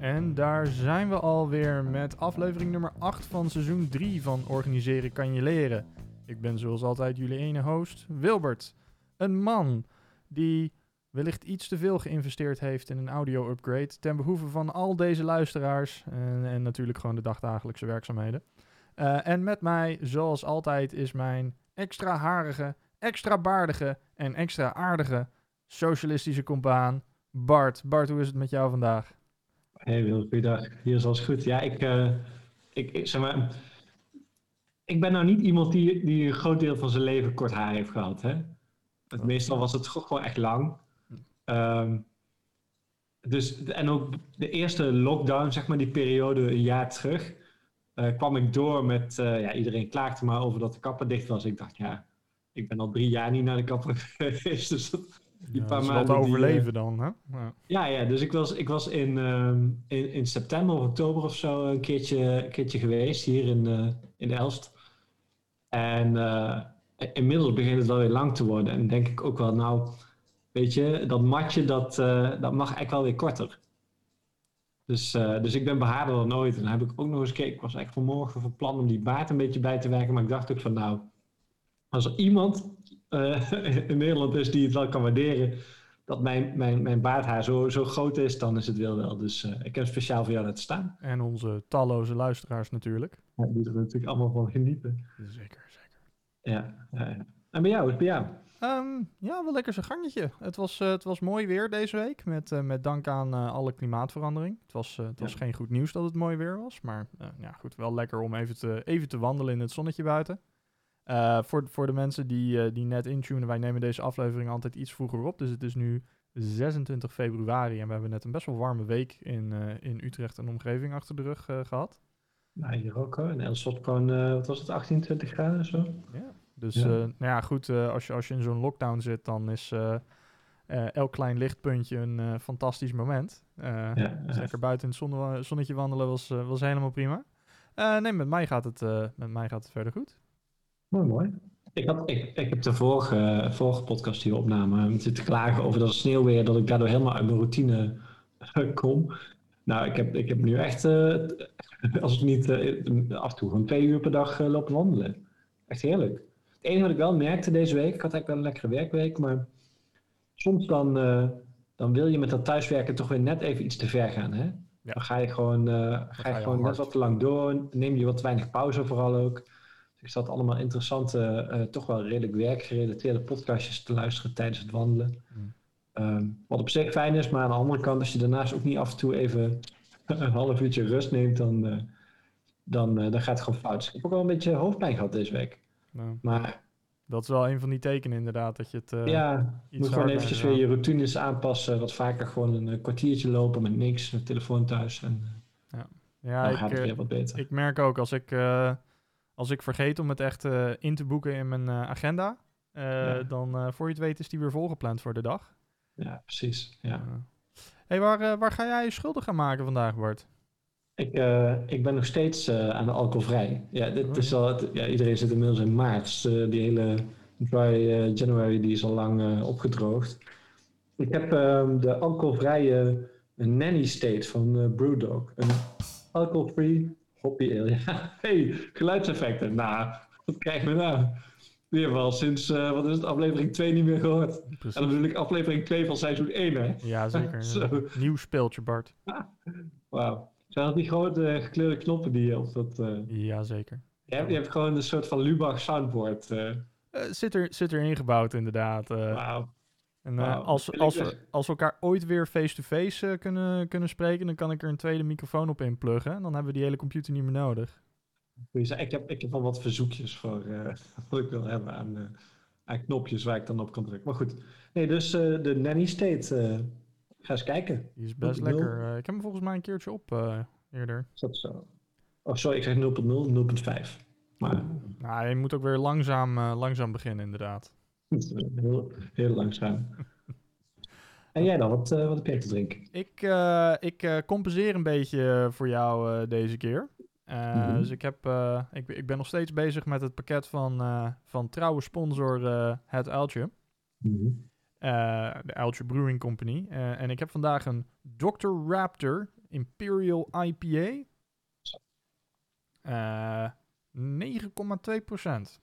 En daar zijn we alweer met aflevering nummer 8 van seizoen 3 van Organiseren kan je leren. Ik ben zoals altijd jullie ene host, Wilbert. Een man die wellicht iets te veel geïnvesteerd heeft in een audio-upgrade ten behoeve van al deze luisteraars en, en natuurlijk gewoon de dagdagelijkse werkzaamheden. Uh, en met mij, zoals altijd, is mijn extra harige, extra baardige en extra aardige socialistische compaan Bart. Bart, hoe is het met jou vandaag? Hey Wil, goeiedag. Hier is alles goed. Ja, ik, uh, ik, ik, zeg maar, ik ben nou niet iemand die, die een groot deel van zijn leven kort haar heeft gehad. Hè? Het, meestal was het gewoon echt lang. Um, dus, en ook de eerste lockdown, zeg maar, die periode een jaar terug, uh, kwam ik door met, uh, ja, iedereen klaagde maar over dat de kapper dicht was. Ik dacht, ja, ik ben al drie jaar niet naar de kapper geweest, dus dat, die ja, paar maanden. Wat overleven die, dan, hè? Ja. ja, ja, dus ik was, ik was in, uh, in, in september of oktober of zo een keertje, een keertje geweest hier in, uh, in Elst. En uh, inmiddels begint het wel weer lang te worden. En denk ik ook wel, nou, weet je, dat matje dat, dat mag eigenlijk wel weer korter. Dus, dus ik ben behaarder dan ooit. En dan heb ik ook nog eens gekeken. Ik was echt vanmorgen van plan om die baard een beetje bij te werken. Maar ik dacht ook van, nou, als er iemand in Nederland is die het wel kan waarderen dat mijn, mijn, mijn baardhaar zo, zo groot is, dan is het wel wel. Dus uh, ik heb speciaal voor jou laten staan. En onze talloze luisteraars natuurlijk. Ja, die er natuurlijk allemaal van genieten. Zeker, zeker. Ja, en bij jou, is bij jou? Um, ja, wel lekker zijn gangetje. Het was, uh, het was mooi weer deze week, met, uh, met dank aan uh, alle klimaatverandering. Het was, het ja. was geen goed nieuws dat het mooi weer was, maar ja, goed, wel lekker om even te, even te wandelen in het zonnetje buiten. Uh, voor, voor de mensen die, uh, die net intunen, wij nemen deze aflevering altijd iets vroeger op. Dus het is nu 26 februari en we hebben net een best wel warme week in, uh, in Utrecht en omgeving achter de rug gehad. Nou, hier ook hoor. In Elstad gewoon, wat was het, 18, 20 graden zo? Ja, dus ja. nou ja, goed, als, je, als je in zo'n lockdown zit, dan is elk klein lichtpuntje een fantastisch moment. ja, dus lekker buiten in het zonne, zonnetje wandelen was, was helemaal prima. nee, met mij, gaat het, met mij gaat het verder goed. Mooi, mooi. Ik, had, ik, ik heb de vorige, vorige podcast die we opnamen zitten klagen over dat sneeuwweer, dat ik daardoor helemaal uit mijn routine kom. Nou, ik heb, ik heb nu echt, uh, als ik niet uh, af en toe gewoon twee uur per dag uh, lopen wandelen. Echt heerlijk. Het enige wat ik wel merkte deze week, ik had eigenlijk wel een lekkere werkweek, maar soms dan, dan wil je met dat thuiswerken toch weer net even iets te ver gaan. Hè? Ja. Dan ga je gewoon, ga, ga je gewoon net wat te lang door, neem je wat te weinig pauze vooral ook. Ik zat allemaal interessante, uh, toch wel redelijk werkgerelateerde podcastjes te luisteren tijdens het wandelen. Mm. Um, wat op zich fijn is, maar aan de andere kant, als je daarnaast ook niet af en toe even een half uurtje rust neemt, dan, uh, dan, uh, dan gaat het gewoon fout. Dus ik heb ook wel een beetje hoofdpijn gehad deze week. Nou, maar, dat is wel een van die tekenen inderdaad, dat je het Ja, je moet gewoon eventjes weer je routines aanpassen, wat vaker gewoon een kwartiertje lopen met niks, met telefoon thuis en ja. Ja, dan ik, gaat het weer wat beter. Ik merk ook, als ik als ik vergeet om het echt uh, in te boeken in mijn uh, agenda, uh, ja. dan voor je het weet is die weer volgepland voor de dag. Ja, precies. Ja. hey, waar, waar ga jij je schuldig gaan maken vandaag, Bart? Ik, ik ben nog steeds aan de alcoholvrij. Ja, dit oh, is al, ja, iedereen zit inmiddels in maart. Dus, die hele dry January die is al lang opgedroogd. Ik heb ehm, de alcoholvrije nanny state van Brewdog. Een alcohol-free Hoppy ale, ja. hey, geluidseffecten. Nou, wat krijg je nou? Weer wel sinds, uh, wat is het, aflevering 2 niet meer gehoord. Precies. En dan bedoel ik aflevering 2 van seizoen 1, hè? Ja, zeker. Nieuw speeltje, Bart. Wauw. Zijn dat die grote gekleurde knoppen die je op dat... Uh... Ja, zeker. Je hebt, je hebt gewoon een soort van Lubach soundboard. Zit, er, zit er ingebouwd, inderdaad. Wauw. En uh, als, als, we, als we elkaar ooit weer face-to-face -face, uh, kunnen, kunnen spreken, dan kan ik er een tweede microfoon op inpluggen. En dan hebben we die hele computer niet meer nodig. Ik heb, ik heb al wat verzoekjes voor uh, wat ik wil hebben aan, aan, knopjes waar ik dan op kan drukken. Maar goed, nee, dus de Nanny State, ga eens kijken. Die is best lekker. ik heb hem volgens mij een keertje op eerder. Is dat zo? Oh, sorry, ik zeg 0.0, 0.5. Maar... Nou, je moet ook weer langzaam, langzaam beginnen, inderdaad. Heel, heel langzaam. En jij dan, wat, uh, wat heb jij te drinken? Ik, uh, ik uh, compenseer een beetje voor jou deze keer. Mm -hmm. Dus ik, heb, ik, ik ben nog steeds bezig met het pakket van, van trouwe sponsor Het Uiltje. Mm -hmm. de Uiltje Brewing Company. en ik heb vandaag een Dr. Raptor Imperial IPA. Uh, 9,2%.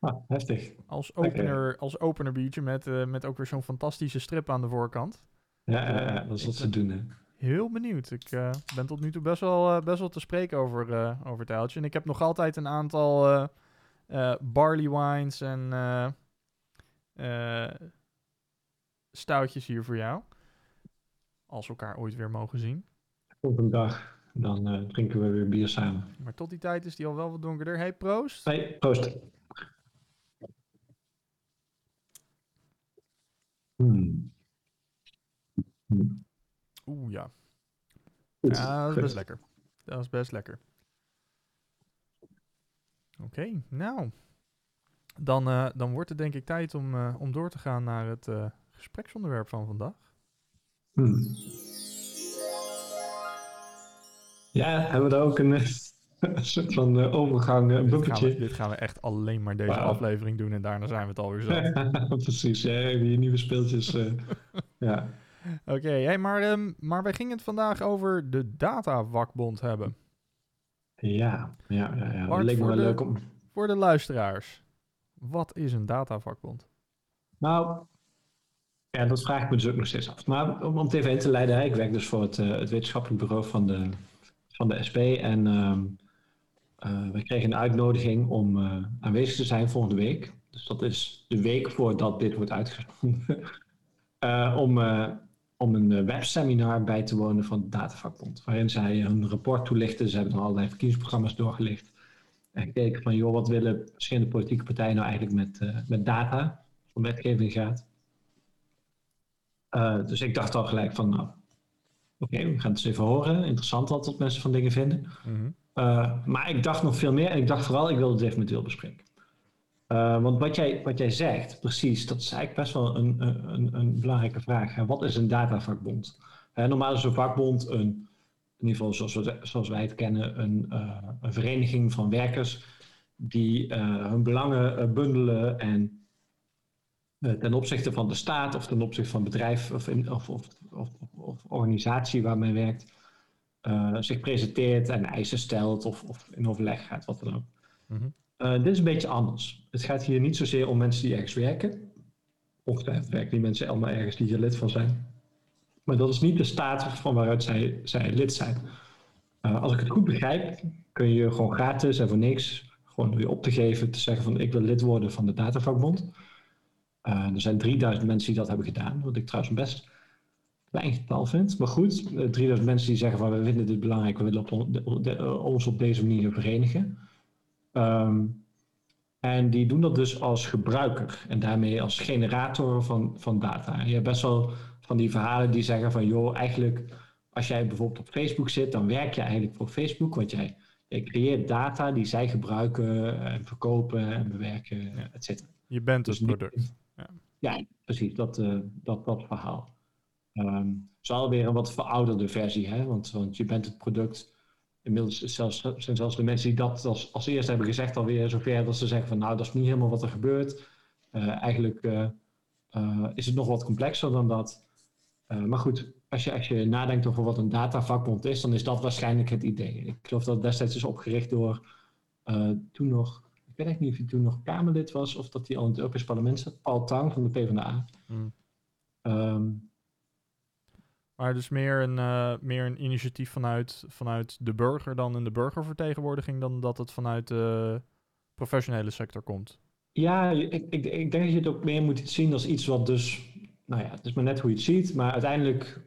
Ah, heftig. Als opener, als opener biertje met, uh, met ook weer zo'n fantastische strip aan de voorkant. Ja, uh, dat is wat ze doen. Hè? Heel benieuwd. Ik uh, ben tot nu toe best wel, best wel te spreken over, over het uiltje. En ik heb nog altijd een aantal barley wines en stoutjes hier voor jou. Als we elkaar ooit weer mogen zien. Op een dag. Dan drinken we weer bier samen. Maar tot die tijd is die al wel wat donkerder. Hey, proost. Hey, proost. Hmm. Oeh, ja. Ja, dat is best lekker. Dat is best lekker. Oké, nou. Dan, uh, dan wordt het denk ik tijd om, uh, om door te gaan naar het uh, gespreksonderwerp van vandaag. Hmm. Ja, hebben we daar ook een, een soort van overgang, een dit gaan, we, dit gaan we echt alleen maar deze aflevering doen en daarna zijn we het alweer zat. Precies, ja, die nieuwe speeltjes. eh, ja. Oké, hey, maar, um, maar wij gingen het vandaag over de datawakbond hebben. Ja, ja, ja, ja. dat leek me wel de- leuk om... Voor de luisteraars, wat is een datavakbond? Nou, ja, dat vraag ik me dus ook nog steeds af. Maar om, om het even in te leiden, ik werk dus voor het, eh, het wetenschappelijk bureau van de, van de SP. En ehm eh, we kregen een uitnodiging om eh, aanwezig te zijn volgende week. Dus dat is de week voordat dit wordt uitgezonden. Eh, om, om een webseminar bij te wonen van de Datavakbond. Waarin zij een rapport toelichten. Ze hebben dan allerlei verkiezingsprogramma's doorgelicht. En gekeken van, joh, wat willen verschillende politieke partijen nou eigenlijk met, eh, met data? Het om wetgeving gaat. Dus ik dacht al gelijk van, nou, oké, we gaan het eens even horen. Interessant altijd wat mensen van dingen vinden. Mhm. Uh, maar ik dacht nog veel meer en ik dacht vooral, ik wilde het even met Wil bespreken. Uh, want wat jij, wat jij zegt, precies, dat is eigenlijk best wel een, een, een belangrijke vraag. Wat is een datavakbond? Hè, normaal is een vakbond een, in ieder geval zoals, zoals wij het kennen, een, uh, een vereniging van werkers die hun belangen bundelen en ten opzichte van de staat of ten opzichte van bedrijf of, of, of, of organisatie waar men werkt, uh, zich presenteert en eisen stelt of, of, in overleg gaat, wat dan ook. Mhm. Uh, dit is een beetje anders. Het gaat hier niet zozeer om mensen die ergens werken. Ongetwijfeld werken die mensen allemaal ergens die hier lid van zijn. Maar dat is niet de staat van waaruit zij, zij lid zijn. Uh, als ik het goed begrijp, kun je gewoon gratis en voor niks, gewoon door je op te geven, te zeggen van ik wil lid worden van de Datavakbond. Er zijn 3000 mensen die dat hebben gedaan, wat ik trouwens best klein getal vind. Maar goed, 3000 mensen die zeggen van we vinden dit belangrijk, we willen op on, de, de, ons op deze manier verenigen. Um, en die doen dat dus als gebruiker en daarmee als generator van, van data. Je hebt best wel van die verhalen die zeggen van joh, eigenlijk als jij bijvoorbeeld op Facebook zit, dan werk je eigenlijk voor Facebook, want jij, jij creëert data die zij gebruiken en verkopen en bewerken, et cetera. Je bent Dus het product. Ja, ja precies, dat, uh, dat, dat verhaal. Um, het is alweer een wat verouderde versie, hè? Want, want je bent het product. Inmiddels zelfs, zijn zelfs de mensen die dat als, als eerste hebben gezegd alweer zover dat ze zeggen van nou, dat is niet helemaal wat er gebeurt. Uh, eigenlijk uh, uh, is het nog wat complexer dan dat. maar goed, als je, als je nadenkt over wat een datavakbond is, dan is dat waarschijnlijk het idee. Ik geloof dat het destijds is opgericht door toen nog, ik weet echt niet of hij toen nog Kamerlid was of dat hij al in het Europees Parlement zat, Paul Tang van de PvdA. Mm. Um, maar dus meer een, uh, meer een initiatief vanuit, vanuit de burger dan in de burgervertegenwoordiging, dan dat het vanuit de professionele sector komt. Ja, ik, ik, ik denk dat je het ook meer moet zien als iets wat dus, nou ja, het is maar net hoe je het ziet, maar uiteindelijk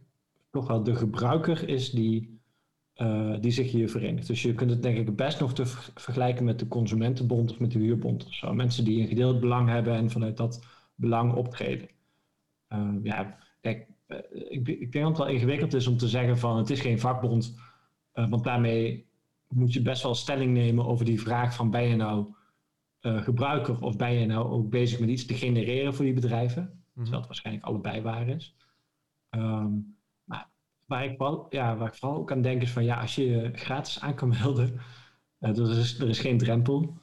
toch wel de gebruiker is die, uh, die zich hier verenigt. Dus je kunt het denk ik best nog te vergelijken met de consumentenbond of met de huurbond of zo. Mensen die een gedeeld belang hebben en vanuit dat belang optreden. Uh, ja, kijk, ik, ik, denk dat het wel ingewikkeld is om te zeggen van het is geen vakbond, uh, want daarmee moet je best wel stelling nemen over die vraag van ben je nou uh, gebruiker of ben je nou ook bezig met iets te genereren voor die bedrijven, mm-hmm. terwijl het waarschijnlijk allebei waar is. Um, maar waar ik, vooral, ja, waar ik vooral ook aan denk is van ja, als je je gratis aan kan melden, uh, er, is, er is geen drempel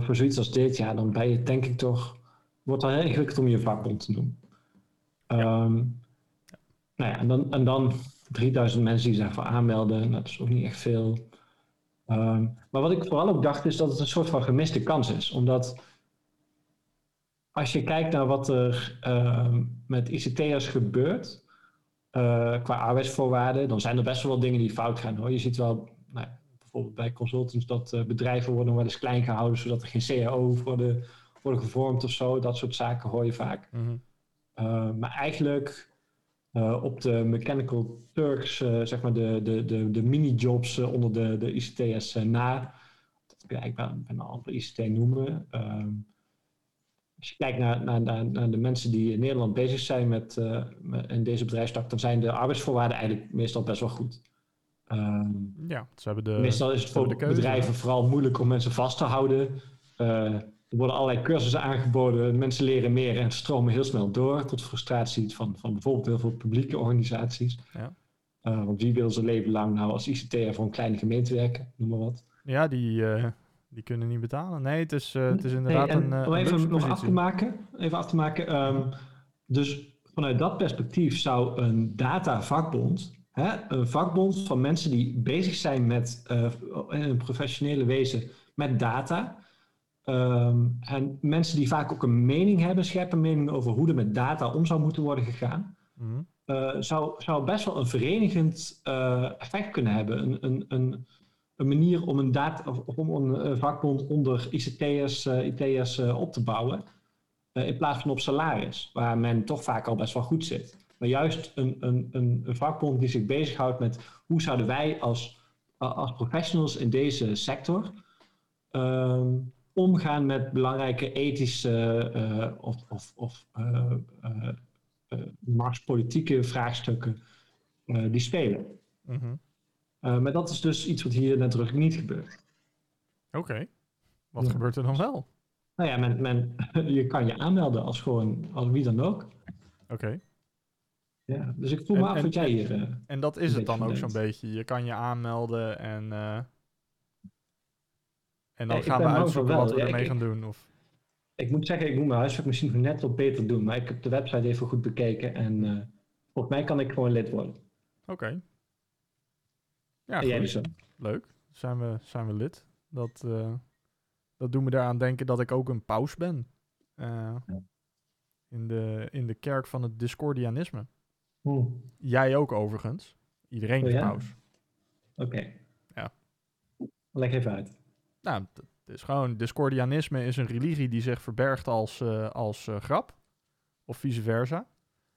voor zoiets als dit, ja, dan ben je denk ik toch, wordt wel heel ingewikkeld om je vakbond te doen. Ja. Um, nou ja, en dan, en dan 3000 mensen die zich daarvoor aanmelden. Nou, dat is ook niet echt veel. Ehm, maar wat ik vooral ook dacht, is dat het een soort van gemiste kans is. Omdat als je kijkt naar wat er ehm, met ICT'ers gebeurt, uh, qua arbeidsvoorwaarden, dan zijn er best wel wat dingen die fout gaan hoor. Je ziet wel, nou, bijvoorbeeld bij consultants, dat uh, bedrijven worden wel eens klein gehouden, zodat er geen CAO's worden, worden gevormd of zo. Dat soort zaken hoor je vaak. Mm maar eigenlijk uh, op de Mechanical Turks, uh, zeg maar de, de, de, de mini-jobs uh, onder de, de ICT's na. Dat kun je eigenlijk bijna andere ICT noemen. Um, als je kijkt naar, naar, naar, de mensen die in Nederland bezig zijn met, met, in deze bedrijfstak, dan zijn de arbeidsvoorwaarden eigenlijk meestal best wel goed. Um, ja, ze hebben de, meestal is het voor bedrijven vooral moeilijk om mensen vast te houden. Er worden allerlei cursussen aangeboden, mensen leren meer en stromen heel snel door, tot frustratie van, van bijvoorbeeld heel veel publieke organisaties. Ja. Uh, want wie wil zijn leven lang nou als ICT'er voor een kleine gemeente werken, noem maar wat. Ja, die, uh, die kunnen niet betalen. Nee, het is, uh, het is inderdaad nee, een. om even nog af te maken, even af te maken. Um, dus vanuit dat perspectief zou een data-vakbond, een vakbond van mensen die bezig zijn met in een professionele wezen met data, Ehm, en mensen die vaak ook een mening hebben, scherpe mening over hoe er met data om zou moeten worden gegaan, mm zou, zou best wel een verenigend uh, effect kunnen hebben. Een, een, een, een manier om een, data, of om een vakbond onder ICT'ers uh, IT'ers, op te bouwen, in plaats van op salaris, waar men toch vaak al best wel goed zit. Maar juist een, een, een, vakbond die zich bezighoudt met hoe zouden wij als, als professionals in deze sector ehm, omgaan met belangrijke ethische uh, of, of, of uh, uh, machtspolitieke vraagstukken die spelen. Mm maar dat is dus iets wat hier nadrukkelijk niet gebeurt. Oké. Wat gebeurt er dan wel? Nou ja, men, men, je kan je aanmelden als gewoon, als wie dan ook. Oké. Ja, dus ik voel me af wat jij hier... en dat is het dan ook zo'n beetje. Je kan je aanmelden en en dan gaan we uitzoeken wat we ermee gaan doen. Of... Ik moet zeggen, ik moet mijn huiswerk misschien nog net wat beter doen. Maar ik heb de website even goed bekeken. En uh, volgens mij kan ik gewoon lid worden. Oké. Ja, jij dus Leuk. Zijn we, zijn we lid. Dat, uh, dat doet me eraan denken dat ik ook een paus ben. Uh, in, de, in de kerk van het Discordianisme. Jij ook overigens. Iedereen is oh, paus. Oké. Ja. Leg even uit. Nou, het is gewoon, Discordianisme is een religie die zich verbergt als, uh, als uh, grap. Of vice versa.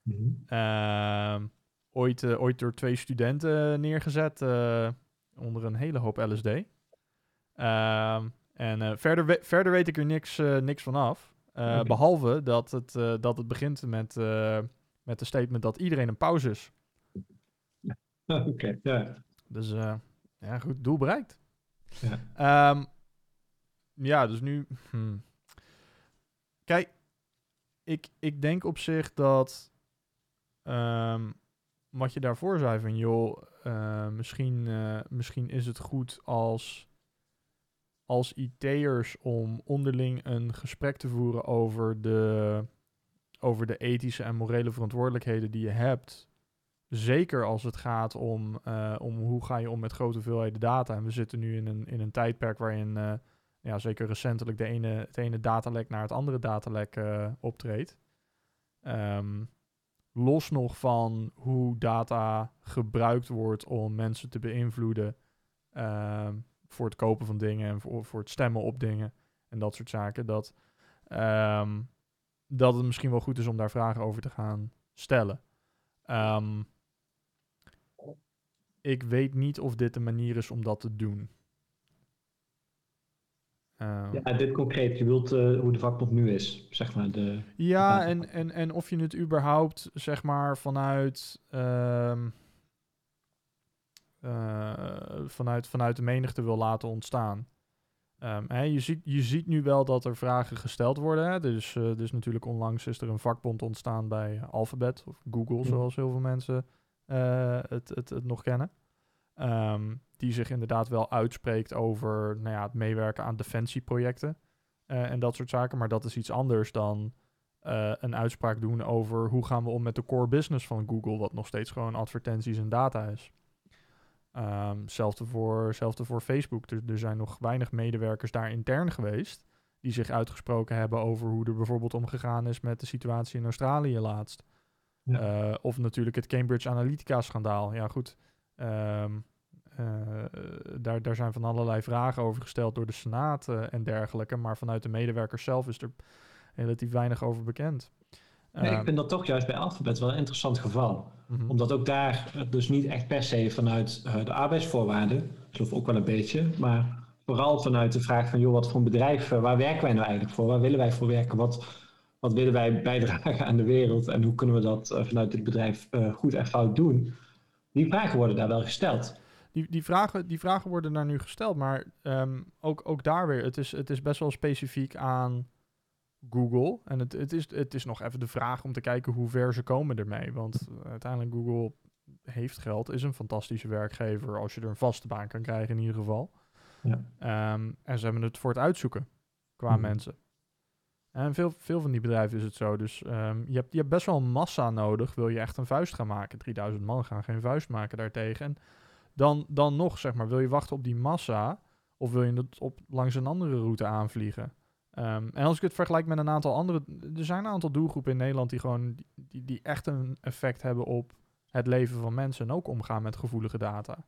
Mm -hmm. ooit, uh, ooit door twee studenten neergezet onder een hele hoop LSD. Ehm, en verder, we verder weet ik er niks, niks van af. Okay. Behalve dat het, dat het begint met, met de statement dat iedereen een pauze is. Oké, okay, ja. Dus ja, goed, doel bereikt. Ja. Um, ja, dus nu. Hmm. Kijk, ik, ik denk op zich dat. Um, wat je daarvoor zei van joh, uh, misschien, uh, misschien is het goed als, als IT'ers om onderling een gesprek te voeren over de, over de ethische en morele verantwoordelijkheden die je hebt. Zeker als het gaat om, uh, om hoe ga je om met grote hoeveelheden data. En we zitten nu in een, in een tijdperk waarin ja, zeker recentelijk de ene, het ene datalek naar het andere datalek uh, optreedt. Um, los nog van hoe data gebruikt wordt om mensen te beïnvloeden um, voor het kopen van dingen en voor, voor het stemmen op dingen en dat soort zaken. Dat, um, dat het misschien wel goed is om daar vragen over te gaan stellen. ik weet niet of dit de manier is om dat te doen. Uh, ja, dit concreet, je wilt uh, hoe de vakbond nu is, zeg maar. De, ja, en, en, en of je het überhaupt, zeg maar, vanuit, um, uh, vanuit, vanuit de menigte wil laten ontstaan. Um, hè, je, ziet, je ziet nu wel dat er vragen gesteld worden. Hè? Dus, dus natuurlijk onlangs is er een vakbond ontstaan bij Alphabet of Google, zoals heel veel mensen het, het, het nog kennen. Um, die zich inderdaad wel uitspreekt over nou ja, het meewerken aan defensieprojecten uh, en dat soort zaken. Maar dat is iets anders dan eh, een uitspraak doen over hoe gaan we om met de core business van Google, wat nog steeds gewoon advertenties en data is. Um, hetzelfde, voor, hetzelfde voor Facebook. Er, er zijn nog weinig medewerkers daar intern geweest die zich uitgesproken hebben over hoe er bijvoorbeeld omgegaan is met de situatie in Australië laatst. Eh, of natuurlijk het Cambridge Analytica-schandaal. Ja, goed. Ehm, eh, daar, daar zijn van allerlei vragen over gesteld door de Senaat en dergelijke. Maar vanuit de medewerkers zelf is er relatief weinig over bekend. Nee, ik ehm, vind dat toch juist bij Alphabet wel een interessant geval. Mhm. Omdat ook daar dus niet echt per se vanuit uh, de arbeidsvoorwaarden, geloof ook wel een beetje, maar vooral vanuit de vraag van, joh, wat voor een bedrijf, waar werken wij nou eigenlijk voor? Waar willen wij voor werken? Wat, wat willen wij bijdragen aan de wereld? En hoe kunnen we dat vanuit dit bedrijf goed en fout doen? Die vragen worden daar wel gesteld. Die, die, vragen, die vragen worden daar nu gesteld, maar um, ook, ook daar weer, het is, het is best wel specifiek aan Google. En het, het, is, het is nog even de vraag om te kijken hoe ver ze komen ermee. Want uiteindelijk Google heeft geld, is een fantastische werkgever als je er een vaste baan kan krijgen in ieder geval. Ja. Ehm, en ze hebben het voor het uitzoeken qua mhm. mensen. En veel, veel van die bedrijven is het zo. Dus um, je, hebt, je hebt best wel een massa nodig, wil je echt een vuist gaan maken. 3000 man gaan geen vuist maken daartegen. En dan, dan nog, zeg maar, wil je wachten op die massa... of wil je het op, langs een andere route aanvliegen? Ehm, en als ik het vergelijk met een aantal andere... Er zijn een aantal doelgroepen in Nederland die gewoon... Die, die echt een effect hebben op het leven van mensen... en ook omgaan met gevoelige data.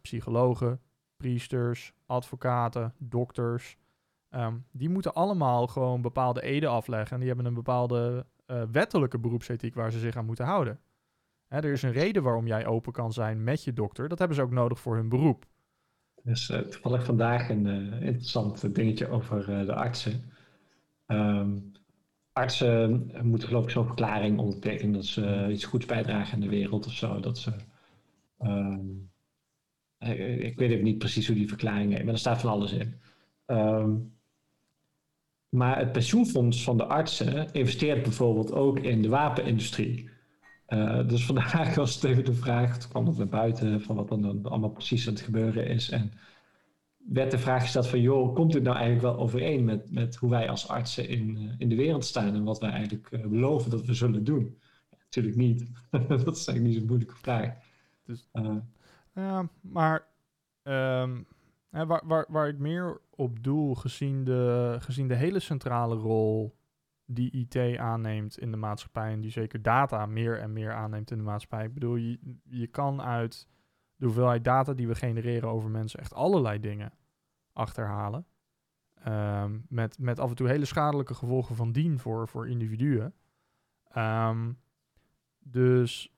psychologen, priesters, advocaten, dokters... Ehm, die moeten allemaal gewoon bepaalde eden afleggen. En die hebben een bepaalde uh, wettelijke beroepsethiek waar ze zich aan moeten houden. Hè, er is een reden waarom jij open kan zijn met je dokter. Dat hebben ze ook nodig voor hun beroep. Dus uh, toevallig vandaag een uh, interessant dingetje over de artsen. Um, artsen moeten geloof ik zo'n verklaring ondertekenen dat ze iets goeds bijdragen in de wereld of zo. Dat ze, um, ik weet even niet precies hoe die verklaring heet, maar er staat van alles in. Um, maar het pensioenfonds van de artsen investeert bijvoorbeeld ook in de wapenindustrie. Uh, dus vandaag was het even de vraag, het kwam nog naar buiten van wat dan allemaal precies aan het gebeuren is. En werd de vraag gesteld van, joh, komt dit nou eigenlijk wel overeen met, met hoe wij als artsen in, uh, in de wereld staan en wat wij eigenlijk uh, beloven dat we zullen doen? Ja, natuurlijk niet. dat is eigenlijk niet zo'n moeilijke vraag. Dus, ja, maar um, waar, waar, waar ik meer op doel, gezien de, gezien de hele centrale rol die IT aanneemt in de maatschappij en die zeker data meer en meer aanneemt in de maatschappij. Ik bedoel, je, je kan uit de hoeveelheid data die we genereren over mensen echt allerlei dingen achterhalen. Um, met, met af en toe hele schadelijke gevolgen van dien voor, voor individuen. Um, dus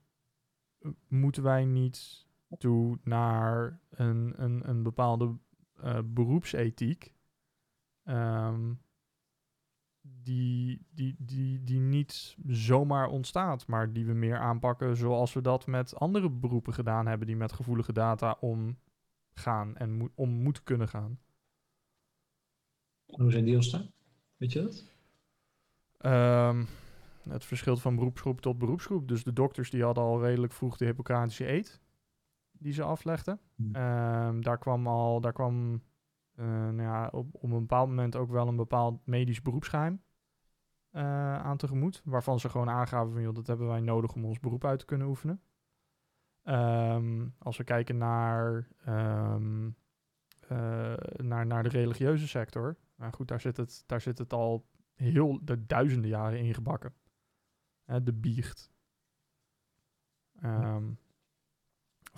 eh, moeten wij niet toe naar een, een, een bepaalde uh, beroepsethiek. Um, die, die, die, die niet zomaar ontstaat, maar die we meer aanpakken zoals we dat met andere beroepen gedaan hebben die met gevoelige data omgaan en mo om moeten kunnen gaan. Hoe zijn die ontstaan? Weet je dat? Um, het verschilt van beroepsgroep tot beroepsgroep. Dus de dokters die hadden al redelijk vroeg de Hippocratische eet die ze aflegden. Hmm. Um, daar kwam al, daar kwam uh, nou ja, op, op een bepaald moment ook wel een bepaald medisch beroepsgeheim uh, aan tegemoet. Waarvan ze gewoon aangaven van, joh, dat hebben wij nodig om ons beroep uit te kunnen oefenen. Um, als we kijken naar, um, uh, naar, naar de religieuze sector. Nou goed, daar zit het, daar zit het al heel de duizenden jaren ingebakken. Uh, de biecht. Um,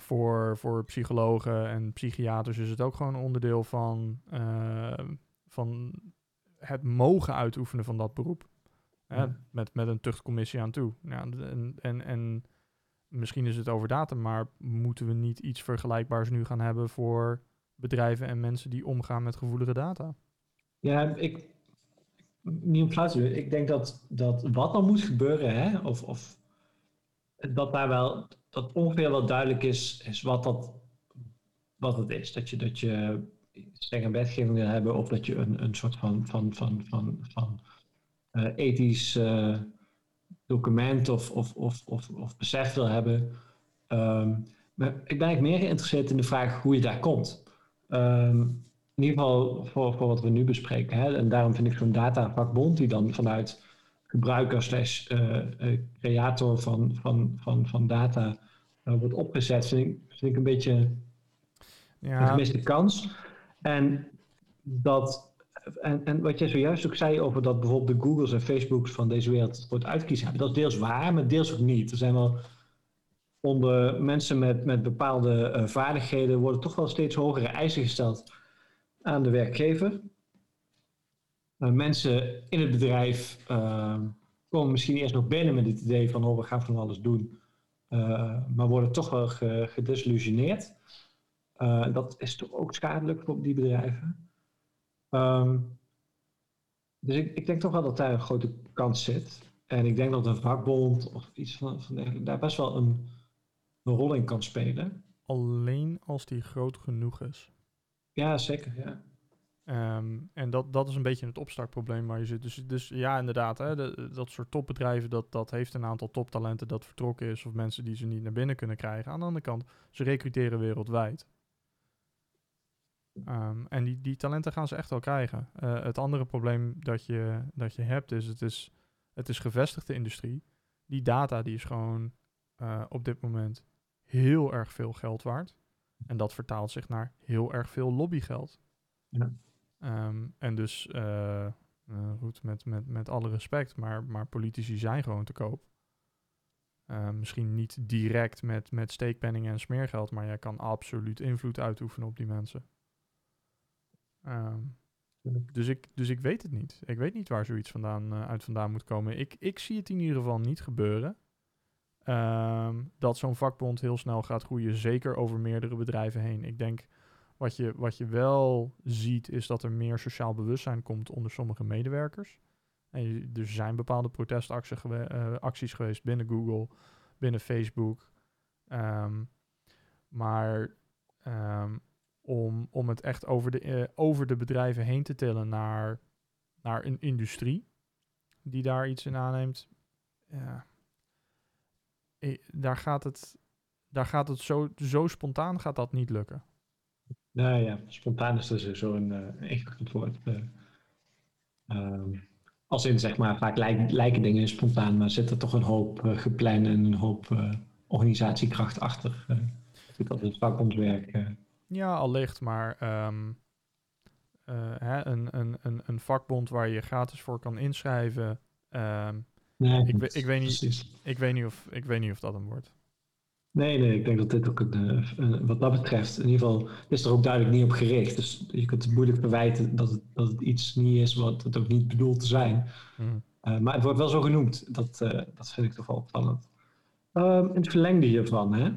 voor, voor psychologen en psychiaters is het ook gewoon een onderdeel van, uh, van het mogen uitoefenen van dat beroep. Ja. Met, met een tuchtcommissie aan toe. Ja, en, en, en misschien is het over datum, maar moeten we niet iets vergelijkbaars nu gaan hebben voor bedrijven en mensen die omgaan met gevoelige data? Ja, ik, niet om plaats Ik denk dat, dat wat er moet gebeuren, hè, of, of dat daar wel, dat ongeveer wel duidelijk is, is wat, dat, wat het is. Dat je, dat je zeg een wetgeving wil hebben of dat je een, een soort van, van, van, van, van uh, ethisch uh, document of, of, of, of, of besef wil hebben. Um, maar ik ben eigenlijk meer geïnteresseerd in de vraag hoe je daar komt. Um, in ieder geval voor, voor wat we nu bespreken. Hè? En daarom vind ik zo'n datavakbond die dan vanuit gebruiker slash creator van, van, van, van data wordt opgezet, vind ik, vind ik een beetje ja. een gemiste kans. En, dat, en, en wat jij zojuist ook zei over dat bijvoorbeeld de Googles en Facebooks van deze wereld wordt uitkiezen hebben, dat is deels waar, maar deels ook niet. Er zijn wel onder mensen met, met bepaalde uh, vaardigheden worden toch wel steeds hogere eisen gesteld aan de werkgever. Uh, mensen in het bedrijf uh, komen misschien eerst nog binnen met het idee van oh, we gaan van alles doen, maar worden toch wel gedesillusioneerd. dat is toch ook schadelijk voor die bedrijven. Um, dus ik, ik, denk toch wel dat daar een grote kans zit. En ik denk dat een vakbond of iets van, van daar best wel een een rol in kan spelen. Alleen als die groot genoeg is. Ja, zeker, ja. Ehm, en dat, dat is een beetje het opstartprobleem waar je zit. Dus, dus ja, inderdaad, hè, dat soort topbedrijven, dat, dat heeft een aantal toptalenten dat vertrokken is, of mensen die ze niet naar binnen kunnen krijgen. Aan de andere kant, ze recruteren wereldwijd. Um, en die, die talenten gaan ze echt wel krijgen. Uh, het andere probleem dat je, dat je hebt, is het, is het is gevestigde industrie. Die data die is gewoon uh, op dit moment heel erg veel geld waard. En dat vertaalt zich naar heel erg veel lobbygeld. Ja. Um, en dus, uh, uh, goed, met, met, met alle respect, maar, maar politici zijn gewoon te koop. Uh, misschien niet direct met, met steekpenningen en smeergeld, maar jij kan absoluut invloed uitoefenen op die mensen. Um, dus, ik, dus ik weet het niet. Ik weet niet waar zoiets vandaan, uit vandaan moet komen. Ik, ik zie het in ieder geval niet gebeuren. Um, dat zo'n vakbond heel snel gaat groeien, zeker over meerdere bedrijven heen. Ik denk wat je, wat je wel ziet, is dat er meer sociaal bewustzijn komt onder sommige medewerkers. En er zijn bepaalde protestacties gewe acties geweest binnen Google, binnen Facebook. Um, maar um, om, om het echt over de, uh, over de bedrijven heen te tillen naar, naar een industrie die daar iets in aanneemt. Ja, daar gaat het, daar gaat het zo, zo spontaan gaat dat niet lukken. Nou ja, spontaan is dus zo een uh, ingewikkeld woord. Uh, als in zeg maar, vaak lijken, lijken dingen spontaan, maar zit er toch een hoop uh, gepland en een hoop uh, organisatiekracht achter. Uh, dat het vakbondswerk. Ja, allicht, maar um, hè, een, een, een, een vakbond waar je gratis voor kan inschrijven. Um, Nee, ik, ik, weet niet, ik, weet niet of, ik weet niet of dat een wordt. Nee, nee, ik denk dat dit ook een, eh, een, wat dat betreft, in ieder geval, is er ook duidelijk niet op gericht. Dus je kunt het moeilijk verwijten dat het, dat het iets niet is wat het ook niet bedoeld te zijn. Hmm. Uh, maar het wordt wel zo genoemd. Dat, uh, dat vind ik toch wel opvallend. Um, in het verlengde hiervan, hè?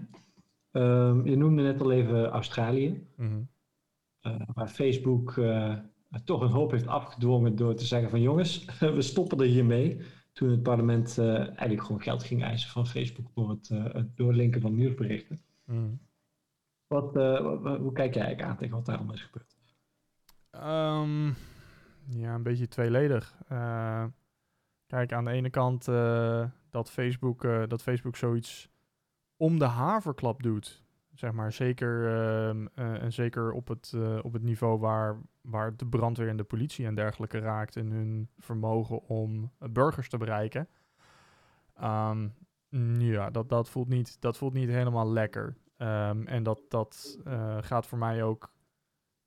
Um, je noemde net al even Australië, mm. waar Facebook toch een hoop heeft afgedwongen door te zeggen van jongens, we stoppen er hiermee toen het parlement uh, eigenlijk gewoon geld ging eisen van Facebook voor het, uh, het doorlinken van nieuwsberichten. Mm. Wat, uh, hoe kijk jij eigenlijk aan tegen wat daarom is gebeurd? Um, ja, een beetje tweeledig. kijk, aan de ene kant dat, Facebook, dat Facebook zoiets om de haverklap doet zeg maar, zeker, uh, uh, en zeker op het, uh, op het niveau waar, waar de brandweer en de politie en dergelijke raakt in hun vermogen om burgers te bereiken. Um, ja, dat, dat, voelt niet, dat voelt niet helemaal lekker. Um, en dat, dat gaat voor mij ook.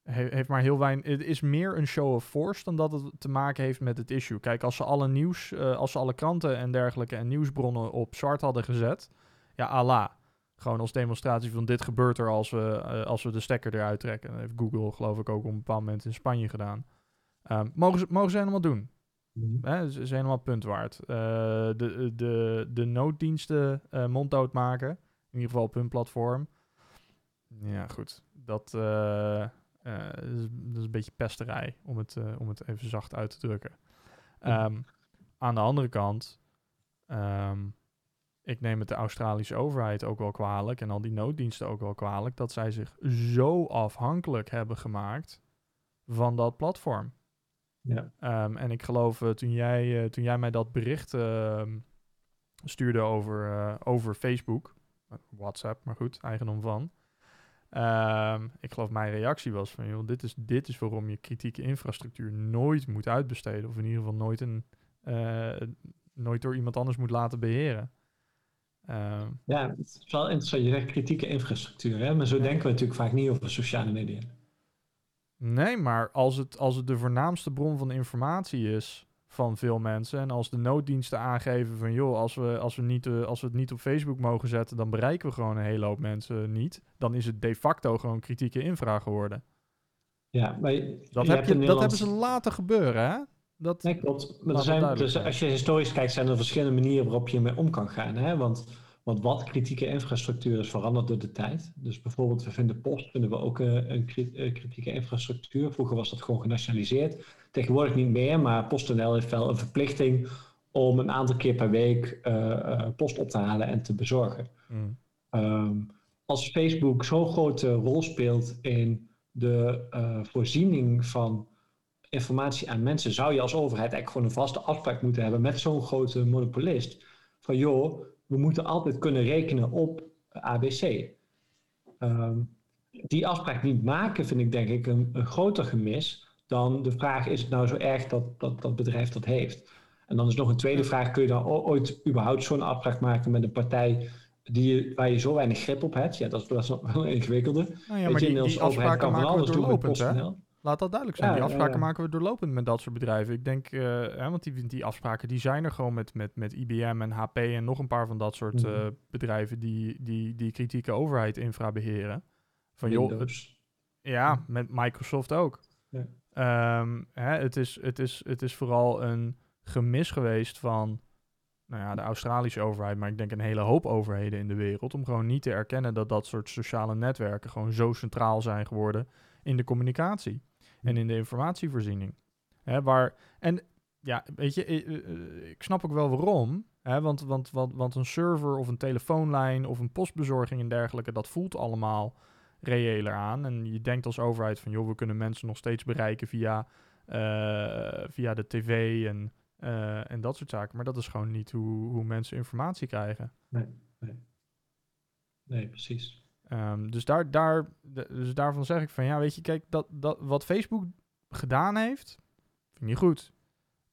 He, heeft maar heel weinig. Het is meer een show of force dan dat het te maken heeft met het issue. Kijk, als ze alle nieuws, als ze alle kranten en dergelijke en nieuwsbronnen op zwart hadden gezet. Ja, Allah gewoon als demonstratie van dit gebeurt er als we, uh, als we de stekker eruit trekken. Dat heeft Google geloof ik ook op een bepaald moment in Spanje gedaan. Um, mogen, ze, mogen ze helemaal doen. Mm -hmm. ze is helemaal punt waard. Uh, de, de, de nooddiensten uh, monddood maken. In ieder geval op hun platform. Ja, goed. Dat, is, dat is, een beetje pesterij, om het, om het even zacht uit te drukken. Um, aan de andere kant... Um, ik neem het de Australische overheid ook wel kwalijk en al die nooddiensten ook wel kwalijk dat zij zich zo afhankelijk hebben gemaakt van dat platform. Ja. Um, en ik geloof uh, toen, jij, uh, toen jij mij dat bericht uh, stuurde over, uh, over Facebook, WhatsApp, maar goed, eigendom van. Um, ik geloof mijn reactie was van, joh, dit is, dit is waarom je kritieke infrastructuur nooit moet uitbesteden. Of in ieder geval nooit een nooit door iemand anders moet laten beheren. Ehm, ja, het is wel interessant. Je zegt kritieke infrastructuur, hè? maar zo denken we natuurlijk vaak niet over sociale media. Nee, maar als het, als het de voornaamste bron van informatie is van veel mensen. En als de nooddiensten aangeven van joh, als we, als we, niet, uh, als we het niet op Facebook mogen zetten, dan bereiken we gewoon een hele hoop mensen niet. Dan is het de facto gewoon kritieke infra geworden. Ja, maar dat, heb je, dat hebben ze laten gebeuren, hè? Dat, nee, klopt. Maar er zijn, dus als je historisch kijkt, zijn er verschillende manieren waarop je mee om kan gaan. Hè? Want, want wat kritieke infrastructuur is veranderd door de tijd. Dus bijvoorbeeld, we vinden post vinden we ook uh, een eh, kritieke infrastructuur. Vroeger was dat gewoon genationaliseerd. Tegenwoordig niet meer, maar PostNL heeft wel een verplichting om een aantal keer per week uh, post op te halen en te bezorgen. Mm. Um, als Facebook zo'n grote rol speelt in de voorziening van informatie aan mensen, zou je als overheid eigenlijk gewoon een vaste afspraak moeten hebben met zo'n grote monopolist. Van joh, we moeten altijd kunnen rekenen op ABC. Ehm, die afspraak niet maken vind ik denk ik een, een, groter gemis dan de vraag is het nou zo erg dat dat, dat bedrijf dat heeft. En dan is nog een tweede vraag, kun je dan ooit überhaupt zo'n afspraak maken met een partij die, waar je zo weinig grip op hebt? Ja, dat is, wel ingewikkelder. Nou ja, maar die, die afspraken maken we doorlopend, hè? Laat dat duidelijk zijn. die afspraken maken we doorlopend met dat soort bedrijven. Ik denk, uh, hè, want die, die afspraken die zijn er gewoon met, met, met IBM en HP en nog een paar van dat soort mhm. eh, bedrijven die, die, die kritieke overheid infra beheren. Van Windows. joh, ja, met Microsoft ook. Ja. Ehm, hè, het, is, het, is, het is vooral een gemis geweest van nou ja, de Australische overheid, maar ik denk een hele hoop overheden in de wereld, om gewoon niet te erkennen dat dat soort sociale netwerken gewoon zo centraal zijn geworden in de communicatie en in de informatievoorziening. Hè, waar, en ja, weet je, ik, eh, eh, ik snap ook wel waarom. Hè, want, want, want, want een server of een telefoonlijn of een postbezorging en dergelijke, dat voelt allemaal reëler aan. En je denkt als overheid van, joh, we kunnen mensen nog steeds bereiken via, via de tv en, en dat soort zaken. Maar dat is gewoon niet hoe, hoe mensen informatie krijgen. Nee, nee. Nee, precies. Um, dus, daar, daar, dus daarvan zeg ik van ja, weet je, kijk, dat, dat, wat Facebook gedaan heeft, vind ik niet goed.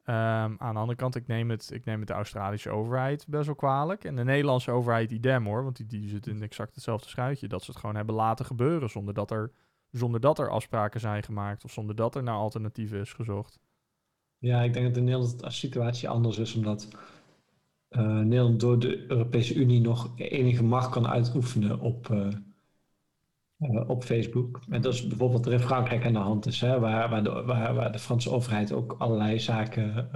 Um, aan de andere kant, ik neem, het, ik neem het de Australische overheid best wel kwalijk. En de Nederlandse overheid idem hoor, want die, die zit in exact hetzelfde schuitje. Dat ze het gewoon hebben laten gebeuren zonder dat er, zonder dat er afspraken zijn gemaakt of zonder dat er naar alternatieven is gezocht. Ja, ik denk dat de situatie anders is, omdat uh, Nederland door de Europese Unie nog enige macht kan uitoefenen op, uh, uh, op Facebook. En dat is bijvoorbeeld er in Frankrijk aan de hand is, hè, waar, waar, de, waar, waar de Franse overheid ook allerlei zaken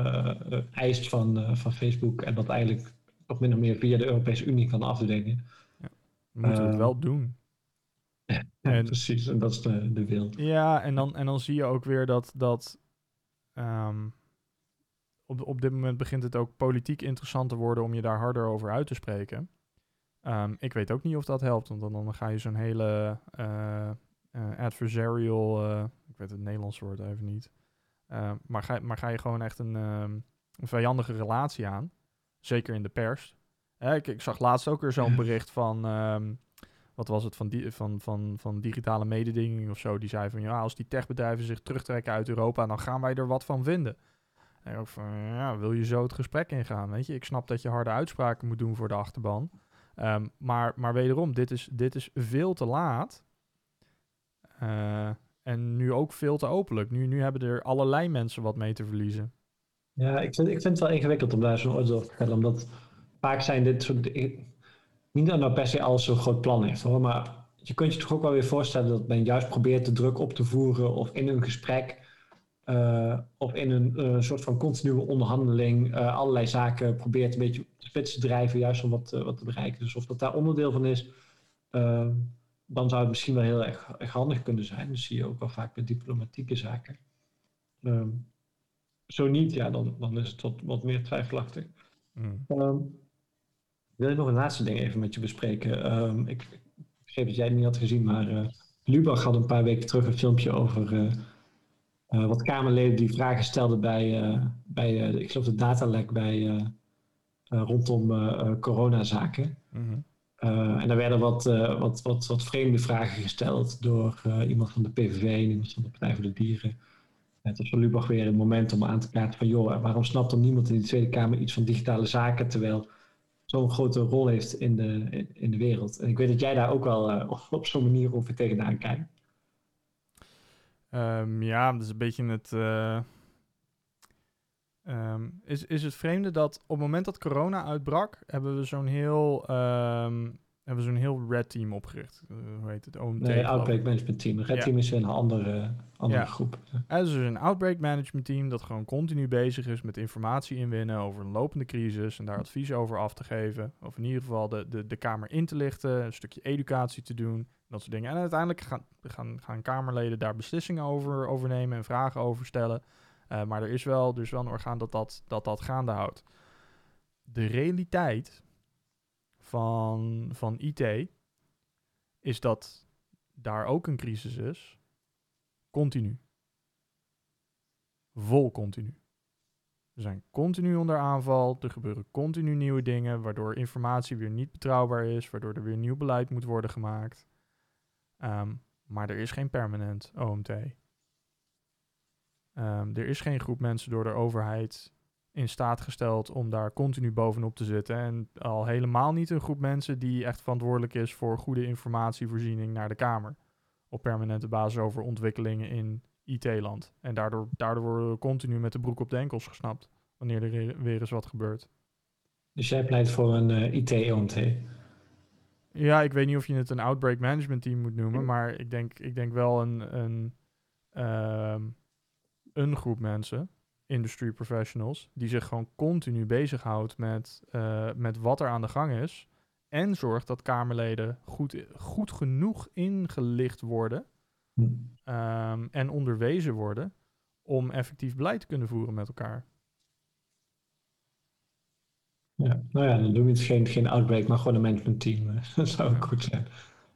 eist van, van Facebook en dat eigenlijk nog min of meer via de Europese Unie kan afdwingen. Ja, we moeten het wel doen. Ja, en, precies, en dat is de, de wil. Ja, en dan, en dan zie je ook weer dat, dat um, op, op dit moment begint het ook politiek interessant te worden om je daar harder over uit te spreken. Um, ik weet ook niet of dat helpt, want dan, dan ga je zo'n hele uh, uh, adversarial, uh, ik weet het Nederlands woord even niet, ehm, maar, ga, maar ga je gewoon echt een, um, een vijandige relatie aan, zeker in de pers. ik, ik, zag laatst ook weer zo'n bericht van, wat was het, van, die, van, van, van digitale mededinging of zo, die zei van ja, als die techbedrijven zich terugtrekken uit Europa, dan gaan wij er wat van vinden. Ja, wil je zo het gesprek ingaan? Weet je, ik snap dat je harde uitspraken moet doen voor de achterban. Ehm, maar, maar wederom, dit is, dit is veel te laat. Uh, en nu ook veel te openlijk. Nu, nu hebben er allerlei mensen wat mee te verliezen. Ja, ik vind, ik vind het wel ingewikkeld om daar zo'n oordeel over te vertellen. Omdat vaak zijn dit soort... Niet dat nou per se alles zo'n groot plan heeft hoor. Maar je kunt je toch ook wel weer voorstellen dat men juist probeert de druk op te voeren. Of in een gesprek uh, of in een uh, soort van continue onderhandeling uh, allerlei zaken probeert een beetje op de spits te drijven, juist om wat, wat te bereiken. Dus of dat daar onderdeel van is, dan zou het misschien wel heel erg, erg, handig kunnen zijn. Dat zie je ook wel vaak met diplomatieke zaken. Um, zo niet, ja, dan, dan is het wat, wat meer twijfelachtig. Mm. Um, wil ik nog een laatste ding even met je bespreken? Um, ik, ik dat jij het niet had gezien, maar Lubach had een paar weken terug een filmpje over uh, wat Kamerleden die vragen stelden bij, uh, bij uh, ik geloof de datalek bij, rondom coronazaken. Mm en daar werden wat, wat, wat, wat vreemde vragen gesteld door iemand van de PVV en iemand van de Partij voor de Dieren. Het is voor Lubach weer een moment om aan te kaarten van, joh, waarom snapt er niemand in de Tweede Kamer iets van digitale zaken, terwijl zo'n grote rol heeft in de, in de wereld. En ik weet dat jij daar ook wel uh, op zo'n manier over tegenaan kijkt. Um, ja, dat is een beetje het. Uh, um, is, is het vreemde dat op het moment dat corona uitbrak, hebben we zo'n heel. Um, hebben we zo'n heel red team opgericht. Uh, hoe heet het? OMT. Nee, Outbreak Management Team. Red team is een andere, andere ja. groep. Ja. dus een Outbreak Management Team dat gewoon continu bezig is met informatie inwinnen over een lopende crisis en daar advies over af te geven. Of in ieder geval de, de, de Kamer in te lichten, een stukje educatie te doen, dat soort dingen. En uiteindelijk gaan, gaan, gaan Kamerleden daar beslissingen over overnemen en vragen over stellen. Uh, maar er is wel, dus wel een orgaan dat dat, dat dat gaande houdt. De realiteit van, van IT is dat daar ook een crisis is. Continu. Vol continu. We zijn continu onder aanval. Er gebeuren continu nieuwe dingen, waardoor informatie weer niet betrouwbaar is, waardoor er weer nieuw beleid moet worden gemaakt. Um, maar er is geen permanent OMT. Um, er is geen groep mensen door de overheid in staat gesteld om daar continu bovenop te zitten. En al helemaal niet een groep mensen die echt verantwoordelijk is voor goede informatievoorziening naar de Kamer. Op permanente basis over ontwikkelingen in IT-land. En daardoor, daardoor worden we continu met de broek op de enkels gesnapt. Wanneer er weer eens wat gebeurt. Dus jij pleit voor een uh, IT-OMT? Ja, ik weet niet of je het een outbreak management team moet noemen. Maar ik denk, ik denk wel een, een, uh, een groep mensen industry professionals, die zich gewoon continu bezighoudt met, uh, met wat er aan de gang is. En zorgt dat Kamerleden goed, goed genoeg ingelicht worden um, en onderwezen worden om effectief beleid te kunnen voeren met elkaar. Ja, nou ja, dan doen we het geen, geen outbreak, maar gewoon een management team. dat zou ook goed zijn.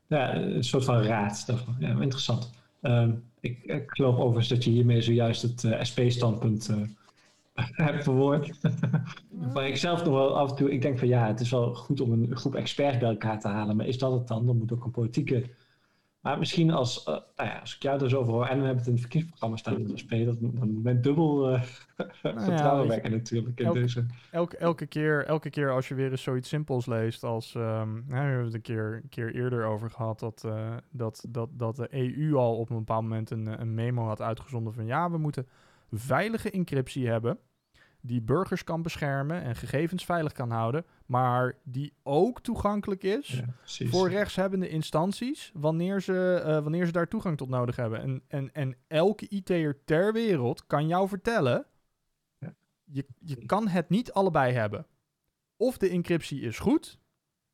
Ja, een soort van raad daarvan. Ja, interessant. Um, ik, ik, geloof overigens dat je hiermee zojuist het uh, SP-standpunt uh, hebt verwoord. Waar ik zelf nog wel af en toe, ik denk van ja, het is wel goed om een groep experts bij elkaar te halen, maar is dat het dan? Dan moet ook een politieke. Maar misschien als, uh, nou ja, als ik jou er zo over hoor, en we hebben het in het verkiezingsprogramma staan in de SP, dat, dan ben dubbel nou vertrouwen wekken natuurlijk in elke, deze. Elke, elke, keer, elke keer als je weer eens zoiets simpels leest als, um, we hebben het een keer, een keer eerder over gehad, dat, uh, dat, dat, dat de EU al op een bepaald moment een, een memo had uitgezonden van ja, we moeten veilige encryptie hebben, die burgers kan beschermen en gegevens veilig kan houden, maar die ook toegankelijk is ja, voor rechtshebbende instanties wanneer ze, uh, wanneer ze daar toegang tot nodig hebben. En, en, en elke IT'er ter wereld kan jou vertellen, ja. je, je kan het niet allebei hebben. Of de encryptie is goed,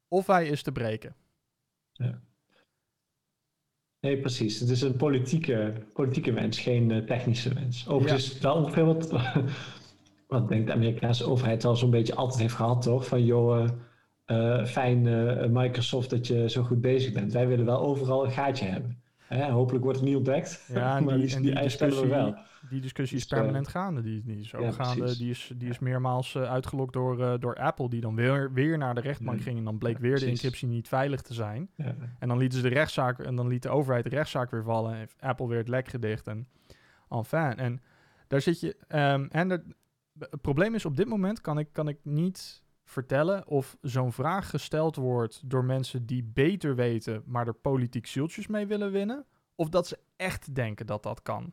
of hij is te breken. Ja. Nee, precies. Het is een politieke, politieke wens, geen uh, technische wens. Overigens ja. wel ongeveer wat, wat denkt de Amerikaanse overheid al zo'n beetje altijd heeft gehad, toch? Van joh, uh, fijn uh, Microsoft dat je zo goed bezig bent. Wij willen wel overal een gaatje hebben. Hè? Hopelijk wordt het niet ontdekt. Ja, die, maar die, die, die discussie, we wel. Die discussie is dus, permanent gaande. Die, die is ook ja, gaande. Die is, die is meermaals uh, uitgelokt door, door Apple, die dan weer, weer naar de rechtbank ging. En dan bleek ja, weer precies. de encryptie niet veilig te zijn. Ja. En dan lieten ze de rechtszaak en dan liet de overheid de rechtszaak weer vallen. En Apple weer het lek gedicht. En enfin. En daar zit je. Um, en er, het probleem is op dit moment kan ik, kan ik niet vertellen of zo'n vraag gesteld wordt door mensen die beter weten, maar er politiek zieltjes mee willen winnen. Of dat ze echt denken dat dat kan.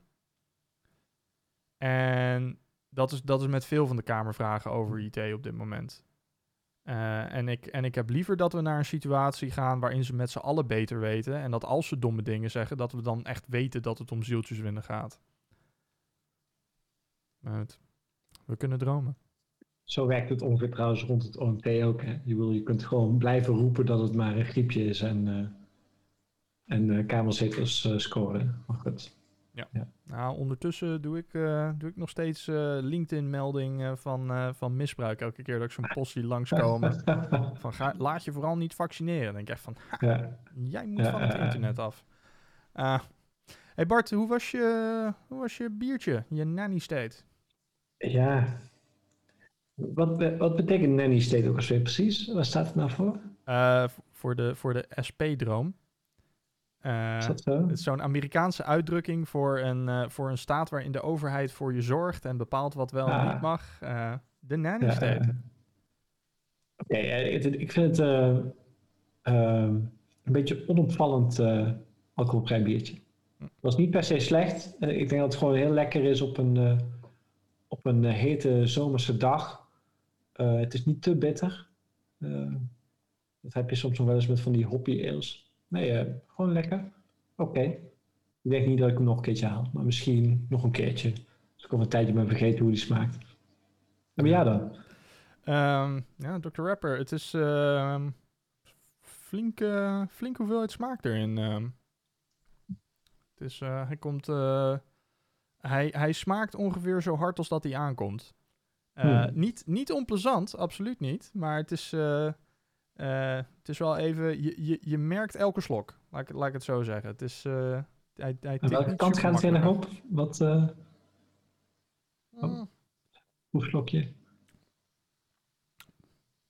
En dat is, dat is met veel van de Kamervragen over IT op dit moment. Uh, en, ik, en ik heb liever dat we naar een situatie gaan waarin ze met z'n allen beter weten. En dat als ze domme dingen zeggen, dat we dan echt weten dat het om zieltjes winnen gaat. Het, we kunnen dromen. Zo werkt het ongeveer trouwens rond het OMT ook. Hè? Je, wil, je kunt gewoon blijven roepen dat het maar een griepje is en, uh, en uh, kamerzetels uh, scoren. Maar goed. Ja. ja. Nou, ondertussen doe ik, doe ik nog steeds LinkedIn-melding van, van misbruik. Elke keer dat ik zo'n post zie langskomen. van ga, laat je vooral niet vaccineren. Dan denk ik echt van, ha, ja. jij moet van het internet af. hey Bart, hoe was, je, hoe was je biertje, je nanny state? Ja. Wat, wat betekent nanny state ook alweer precies? Waar staat het nou voor? Uh, voor de, voor de SP-droom. Eh, Is dat zo? het is zo'n Amerikaanse uitdrukking voor een, eh, voor een staat waarin de overheid voor je zorgt en bepaalt wat wel en Ah. niet mag. Eh, de nanny state. eh, Oké, eh, ik vind het eh, eh, een beetje onopvallend eh alcoholvrij biertje. Het was niet per se slecht. Eh, ik denk dat het gewoon heel lekker is op een, eh, een eh, hete zomerse dag. Eh, het is niet te bitter. Eh, dat heb je soms nog wel eens met van die hoppy ales. Nee, gewoon lekker. Oké. Ik denk niet dat ik hem nog een keertje haal, maar misschien nog een keertje. Als ik over een tijdje ben vergeten hoe die smaakt. En bij jou dan? Ehm, ja, Dr. Rapper, het is ehm flinke, flinke hoeveelheid smaak erin. ehm. het is, hij komt, hij, hij smaakt ongeveer zo hard als dat hij aankomt. Eh, Hmm. niet, niet onplezant, absoluut niet, maar het is, eh, eh, het is wel even, je, je, je merkt elke slok, laat ik, laat ik het zo zeggen. Het is, hij, hij Aan welke kant gaat het heel op? Wat. Mm. hoe slokje?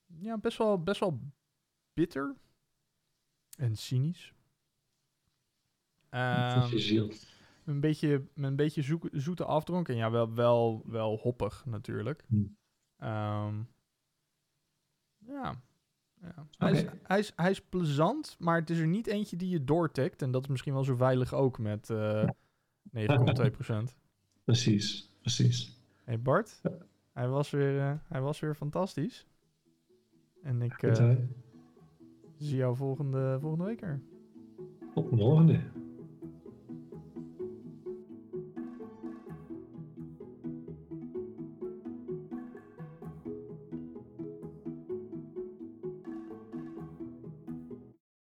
Ja, best wel, best wel bitter. En cynisch. Dat een beetje, met een beetje zoek- zoete afdronk. En ja, wel, wel, wel hoppig natuurlijk. Hmm. Ehm, ja. ja. Hij, is, hij, is, hij is plezant, maar het is er niet eentje die je doortikt. En dat is misschien wel zo veilig ook met eh 9,2%. Precies, precies. hey Bart, hij was, weer, eh, hij was weer fantastisch. En ik eh, zie jou volgende, volgende week er. Tot volgende.